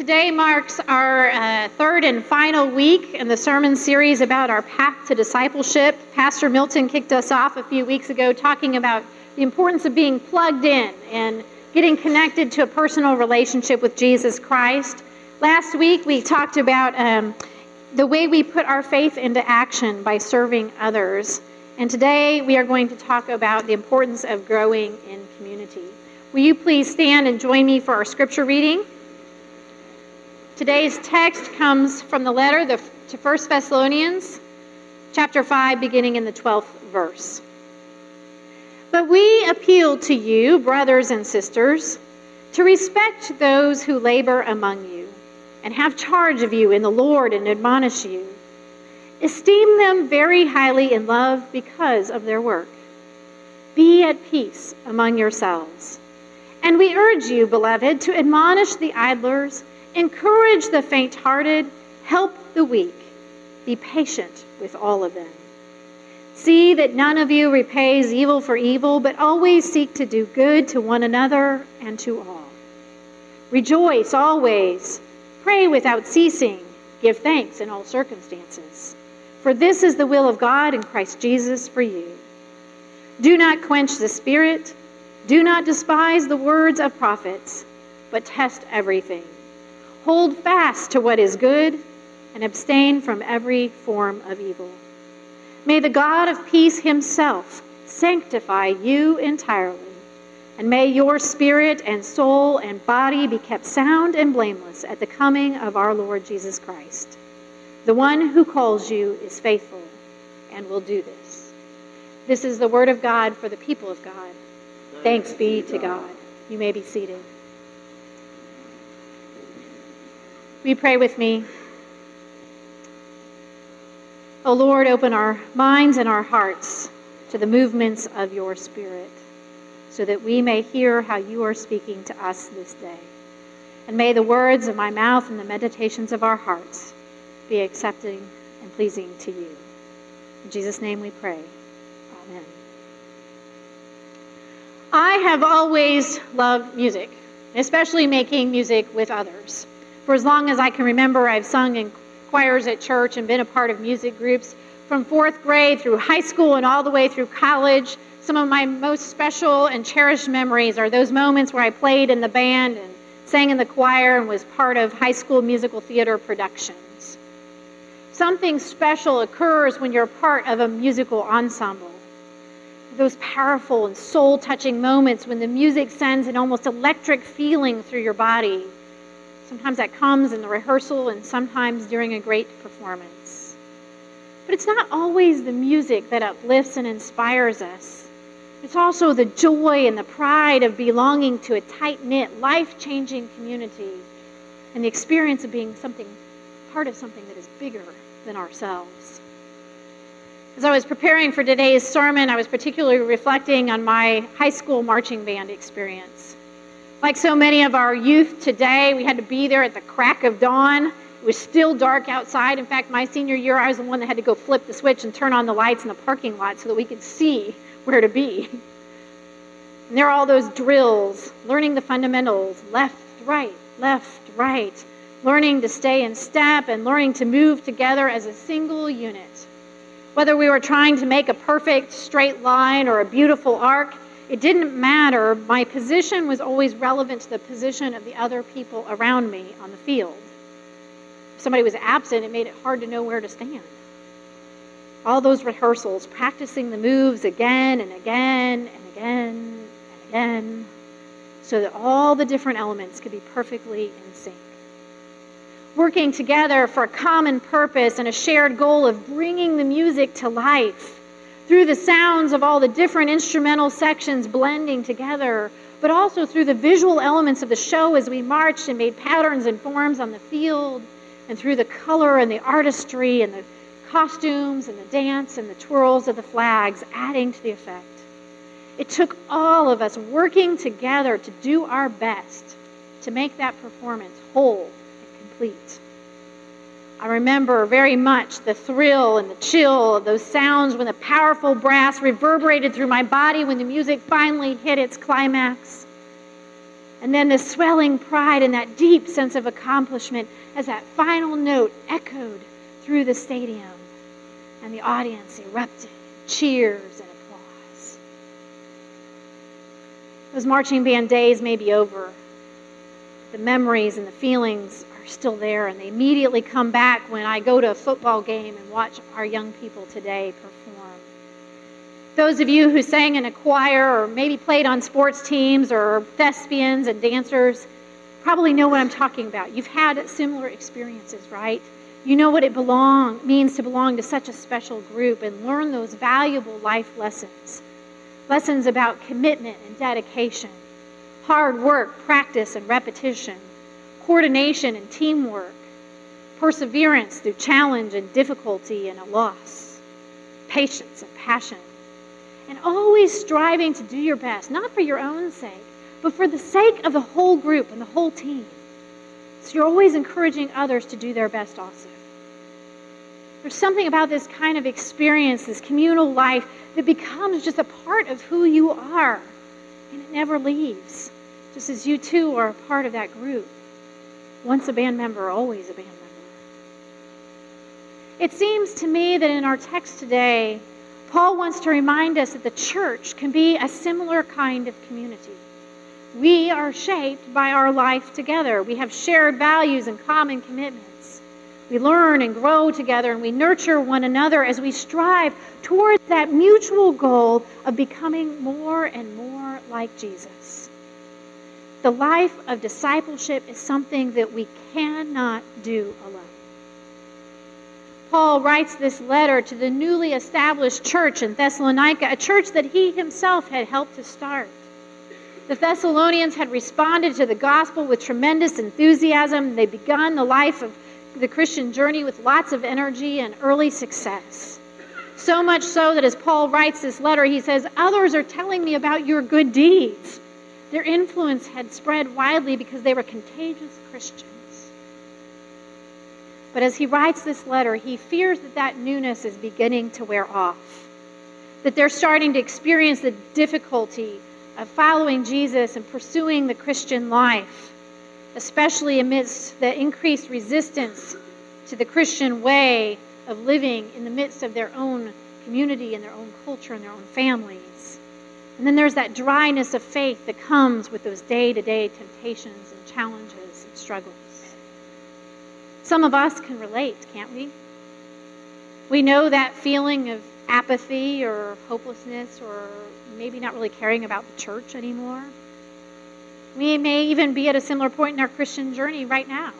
Today marks our uh, third and final week in the sermon series about our path to discipleship. Pastor Milton kicked us off a few weeks ago talking about the importance of being plugged in and getting connected to a personal relationship with Jesus Christ. Last week we talked about um, the way we put our faith into action by serving others. And today we are going to talk about the importance of growing in community. Will you please stand and join me for our scripture reading? Today's text comes from the letter to 1 Thessalonians, chapter 5, beginning in the 12th verse. But we appeal to you, brothers and sisters, to respect those who labor among you and have charge of you in the Lord and admonish you. Esteem them very highly in love because of their work. Be at peace among yourselves. And we urge you, beloved, to admonish the idlers Encourage the faint hearted, help the weak, be patient with all of them. See that none of you repays evil for evil, but always seek to do good to one another and to all. Rejoice always, pray without ceasing, give thanks in all circumstances. For this is the will of God in Christ Jesus for you. Do not quench the Spirit, do not despise the words of prophets, but test everything Hold fast to what is good and abstain from every form of evil. May the God of peace himself sanctify you entirely, and may your spirit and soul and body be kept sound and blameless at the coming of our Lord Jesus Christ. The one who calls you is faithful and will do this. This is the word of God for the people of God. Thanks be to God. You may be seated. We pray with me? O oh Lord, open our minds and our hearts to the movements of your Spirit so that we may hear how you are speaking to us this day. And may the words of my mouth and the meditations of our hearts be accepting and pleasing to you. In Jesus' name we pray. Amen. I have always loved music, especially making music with others. For as long as I can remember, I've sung in choirs at church and been a part of music groups from fourth grade through high school and all the way through college. Some of my most special and cherished memories are those moments where I played in the band and sang in the choir and was part of high school musical theater productions. Something special occurs when you're part of a musical ensemble. Those powerful and soul touching moments when the music sends an almost electric feeling through your body Sometimes that comes in the rehearsal and sometimes during a great performance. But it's not always the music that uplifts and inspires us. It's also the joy and the pride of belonging to a tight knit, life changing community and the experience of being something, part of something that is bigger than ourselves. As I was preparing for today's sermon, I was particularly reflecting on my high school marching band experience. Like so many of our youth today, we had to be there at the crack of dawn. It was still dark outside. In fact, my senior year, I was the one that had to go flip the switch and turn on the lights in the parking lot so that we could see where to be. And there are all those drills, learning the fundamentals left, right, left, right, learning to stay in step and learning to move together as a single unit. Whether we were trying to make a perfect straight line or a beautiful arc, it didn't matter. My position was always relevant to the position of the other people around me on the field. If somebody was absent, it made it hard to know where to stand. All those rehearsals, practicing the moves again and again and again and again, so that all the different elements could be perfectly in sync. Working together for a common purpose and a shared goal of bringing the music to life through the sounds of all the different instrumental sections blending together, but also through the visual elements of the show as we marched and made patterns and forms on the field, and through the color and the artistry and the costumes and the dance and the twirls of the flags adding to the effect. It took all of us working together to do our best to make that performance whole and complete. I remember very much the thrill and the chill of those sounds when the powerful brass reverberated through my body when the music finally hit its climax. And then the swelling pride and that deep sense of accomplishment as that final note echoed through the stadium and the audience erupted, cheers and applause. Those marching band days may be over. The memories and the feelings are still there, and they immediately come back when I go to a football game and watch our young people today perform. Those of you who sang in a choir or maybe played on sports teams or thespians and dancers probably know what I'm talking about. You've had similar experiences, right? You know what it belong means to belong to such a special group and learn those valuable life lessons. Lessons about commitment and dedication, hard work, practice and repetition, coordination and teamwork, perseverance through challenge and difficulty and a loss, patience and passion, and always striving to do your best, not for your own sake, but for the sake of the whole group and the whole team. So you're always encouraging others to do their best also. There's something about this kind of experience, this communal life, that becomes just a part of who you are. And it never leaves, just as you too are a part of that group. Once a band member, always a band member. It seems to me that in our text today, Paul wants to remind us that the church can be a similar kind of community. We are shaped by our life together. We have shared values and common commitments. We learn and grow together and we nurture one another as we strive towards that mutual goal of becoming more and more like Jesus. The life of discipleship is something that we cannot do alone. Paul writes this letter to the newly established church in Thessalonica, a church that he himself had helped to start. The Thessalonians had responded to the gospel with tremendous enthusiasm. They begun the life of the Christian journey with lots of energy and early success. So much so that as Paul writes this letter, he says, Others are telling me about your good deeds. Their influence had spread widely because they were contagious Christians. But as he writes this letter, he fears that that newness is beginning to wear off, that they're starting to experience the difficulty of following Jesus and pursuing the Christian life, especially amidst the increased resistance to the Christian way of living in the midst of their own community and their own culture and their own families. And then there's that dryness of faith that comes with those day to day temptations and challenges and struggles. Some of us can relate, can't we? We know that feeling of apathy or hopelessness or maybe not really caring about the church anymore. We may even be at a similar point in our Christian journey right now.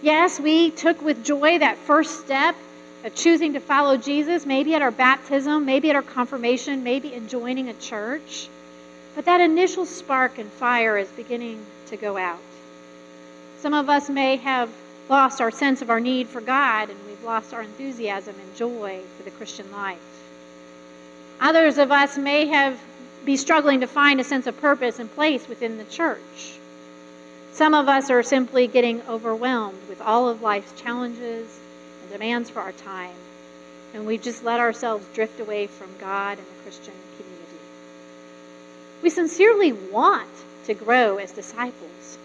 Yes, we took with joy that first step choosing to follow Jesus, maybe at our baptism, maybe at our confirmation, maybe in joining a church. But that initial spark and fire is beginning to go out. Some of us may have lost our sense of our need for God and we've lost our enthusiasm and joy for the Christian life. Others of us may have be struggling to find a sense of purpose and place within the church. Some of us are simply getting overwhelmed with all of life's challenges and demands for our time, and we've just let ourselves drift away from God and the Christian community. We sincerely want to grow as disciples,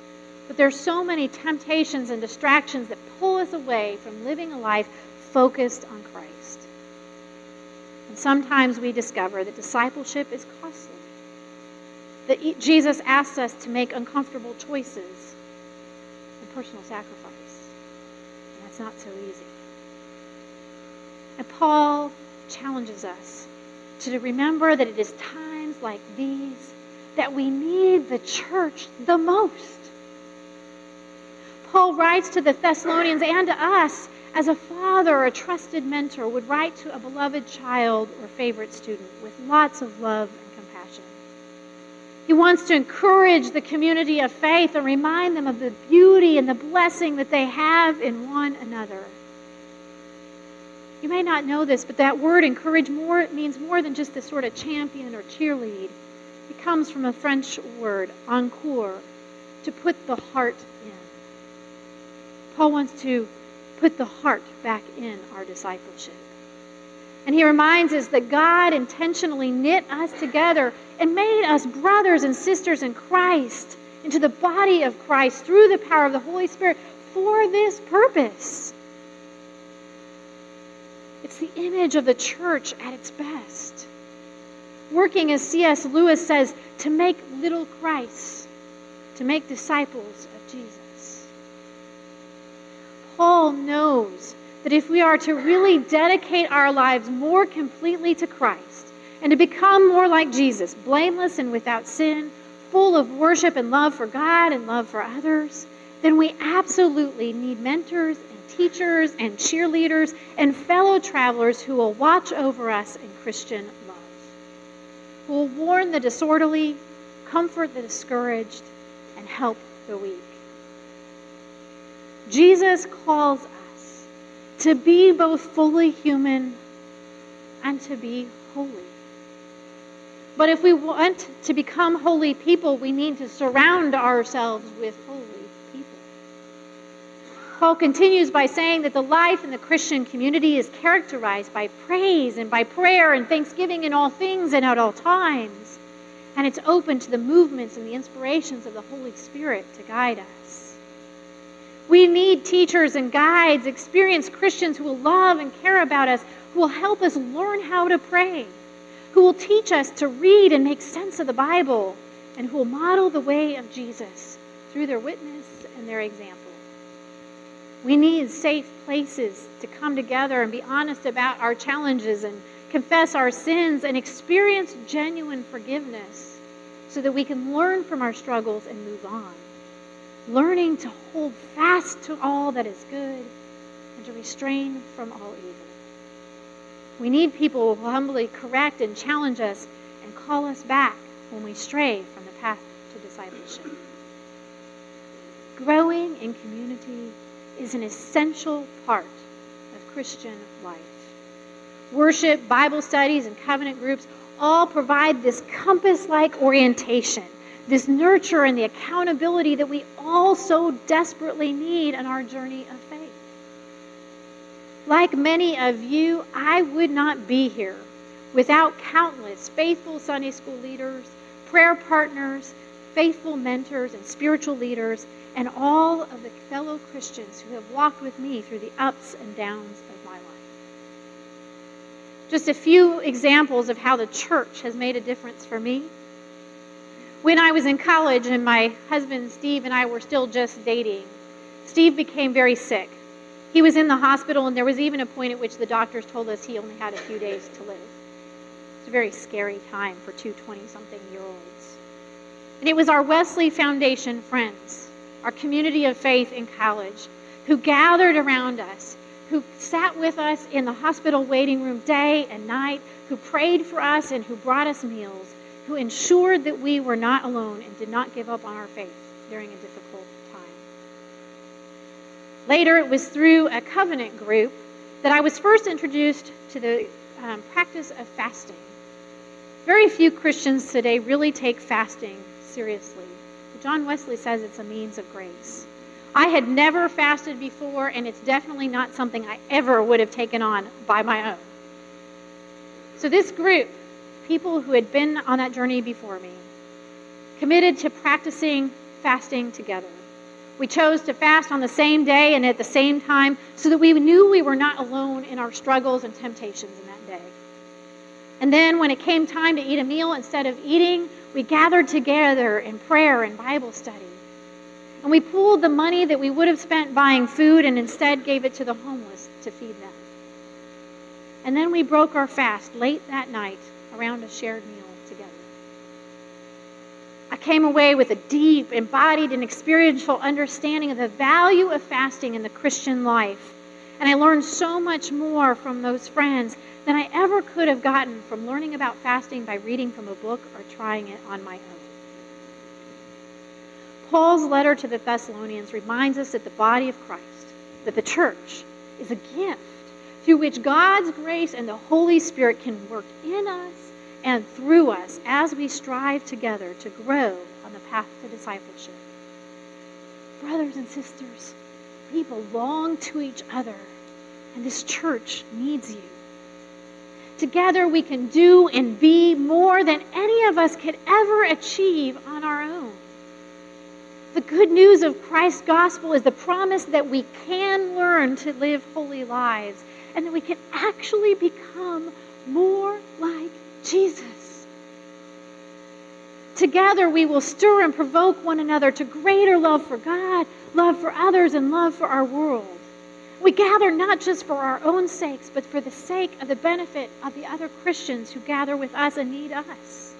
but there's so many temptations and distractions that pull us away from living a life focused on Christ. And sometimes we discover that discipleship is costly. That Jesus asks us to make uncomfortable choices and personal sacrifice. And that's not so easy. And Paul challenges us to remember that it is times like these that we need the church the most. Paul writes to the Thessalonians and to us as a father or a trusted mentor would write to a beloved child or favorite student with lots of love and compassion. He wants to encourage the community of faith and remind them of the beauty and the blessing that they have in one another. You may not know this, but that word encourage more means more than just a sort of champion or cheerlead. It comes from a French word, encore, to put the heart in. Paul wants to put the heart back in our discipleship. And he reminds us that God intentionally knit us together and made us brothers and sisters in Christ into the body of Christ through the power of the Holy Spirit for this purpose. It's the image of the church at its best. Working, as C.S. Lewis says, to make little Christ, to make disciples of Jesus. Paul knows that if we are to really dedicate our lives more completely to Christ and to become more like Jesus, blameless and without sin, full of worship and love for God and love for others, then we absolutely need mentors teachers and cheerleaders and fellow travelers who will watch over us in Christian love, who will warn the disorderly, comfort the discouraged, and help the weak. Jesus calls us to be both fully human and to be holy. But if we want to become holy people, we need to surround ourselves with holy. Paul continues by saying that the life in the Christian community is characterized by praise and by prayer and thanksgiving in all things and at all times. And it's open to the movements and the inspirations of the Holy Spirit to guide us. We need teachers and guides, experienced Christians who will love and care about us, who will help us learn how to pray who will teach us to read and make sense of the Bible, and who will model the way of Jesus through their witness and their example. We need safe places to come together and be honest about our challenges and confess our sins and experience genuine forgiveness so that we can learn from our struggles and move on. Learning to hold fast to all that is good and to restrain from all evil. We need people who will humbly correct and challenge us and call us back when we stray from the path to discipleship. Growing in community is an essential part of Christian life. Worship, Bible studies, and covenant groups all provide this compass like orientation, this nurture and the accountability that we all so desperately need in our journey of faith. Like many of you, I would not be here without countless faithful Sunday school leaders, prayer partners, faithful mentors, and spiritual leaders, and all of the fellow Christians who have walked with me through the ups and downs of my life. Just a few examples of how the church has made a difference for me. When I was in college and my husband Steve and I were still just dating, Steve became very sick. He was in the hospital, and there was even a point at which the doctors told us he only had a few days to live. It's a very scary time for two 20 something year olds. And it was our Wesley Foundation friends, our community of faith in college, who gathered around us, who sat with us in the hospital waiting room day and night, who prayed for us and who brought us meals, who ensured that we were not alone and did not give up on our faith during a difficult time. Later, it was through a covenant group that I was first introduced to the um, practice of fasting. Very few Christians today really take fasting seriously. John Wesley says it's a means of grace. I had never fasted before, and it's definitely not something I ever would have taken on by my own. So, this group, people who had been on that journey before me, committed to practicing fasting together. We chose to fast on the same day and at the same time so that we knew we were not alone in our struggles and temptations in that day. And then when it came time to eat a meal, instead of eating, we gathered together in prayer and Bible study. And we pooled the money that we would have spent buying food and instead gave it to the homeless to feed them. And then we broke our fast late that night around a shared meal. Together. I came away with a deep, embodied, and experiential understanding of the value of fasting in the Christian life. And I learned so much more from those friends than I ever could have gotten from learning about fasting by reading from a book or trying it on my own. Paul's letter to the Thessalonians reminds us that the body of Christ, that the church, is a gift through which God's grace and the Holy Spirit can work in us and through us as we strive together to grow on the path to discipleship. Brothers and sisters, we belong to each other, and this church needs you. Together we can do and be more than any of us could ever achieve on our own. The good news of Christ's gospel is the promise that we can learn to live holy lives and that we can actually become more like Jesus. Together we will stir and provoke one another to greater love for God, love for others, and love for our world. We gather not just for our own sakes, but for the sake of the benefit of the other Christians who gather with us and need us.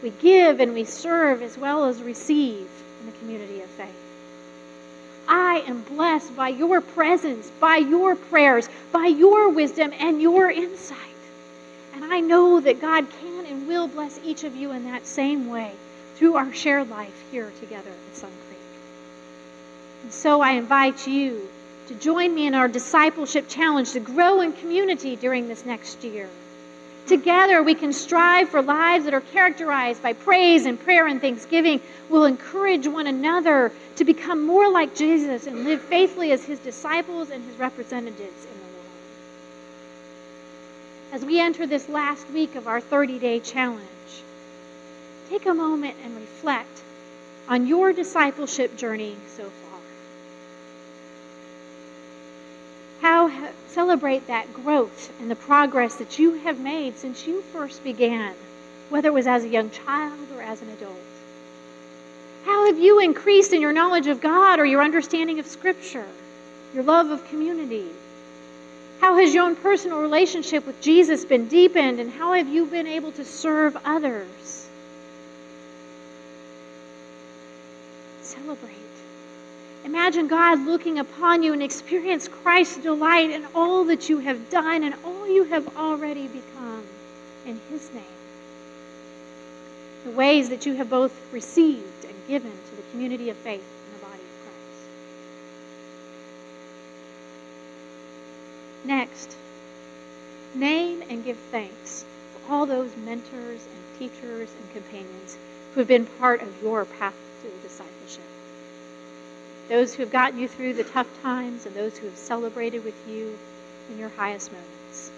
We give and we serve as well as receive in the community of faith. I am blessed by your presence, by your prayers, by your wisdom and your insight. And I know that God can and will bless each of you in that same way through our shared life here together at Sun Creek. And so I invite you to join me in our discipleship challenge to grow in community during this next year. Together, we can strive for lives that are characterized by praise and prayer and thanksgiving. We'll encourage one another to become more like Jesus and live faithfully as his disciples and his representatives in. As we enter this last week of our 30 day challenge, take a moment and reflect on your discipleship journey so far. how celebrate that growth and the progress that you have made since you first began, whether it was as a young child or as an adult. How have you increased in your knowledge of God or your understanding of Scripture, your love of community? How has your own personal relationship with Jesus been deepened, and how have you been able to serve others? Celebrate. Imagine God looking upon you and experience Christ's delight in all that you have done and all you have already become in His name. The ways that you have both received and given to the community of faith in the body of Christ. Next, name and give thanks for all those mentors and teachers and companions who have been part of your path to discipleship those who have gotten you through the tough times and those who have celebrated with you in your highest moments.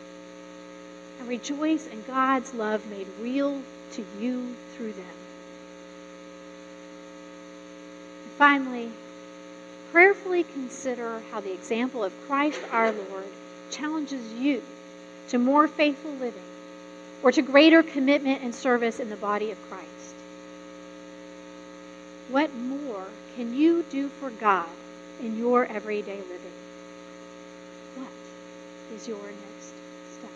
And rejoice in God's love made real to you through them. And finally, prayerfully consider how the example of Christ our Lord challenges you to more faithful living or to greater commitment and service in the body of Christ. What more can you do for God in your everyday living? What is your next step?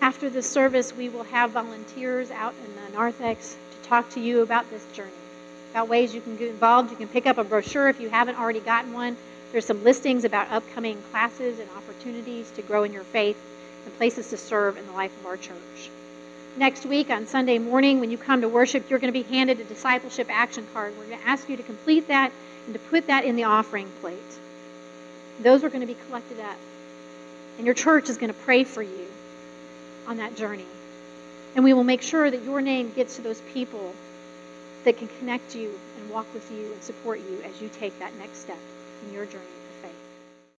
After the service, we will have volunteers out in the narthex to talk to you about this journey, about ways you can get involved. You can pick up a brochure if you haven't already gotten one. There's some listings about upcoming classes and opportunities to grow in your faith and places to serve in the life of our church. Next week on Sunday morning, when you come to worship, you're going to be handed a discipleship action card. We're going to ask you to complete that and to put that in the offering plate. Those are going to be collected up. And your church is going to pray for you on that journey. And we will make sure that your name gets to those people that can connect you and walk with you and support you as you take that next step in your journey.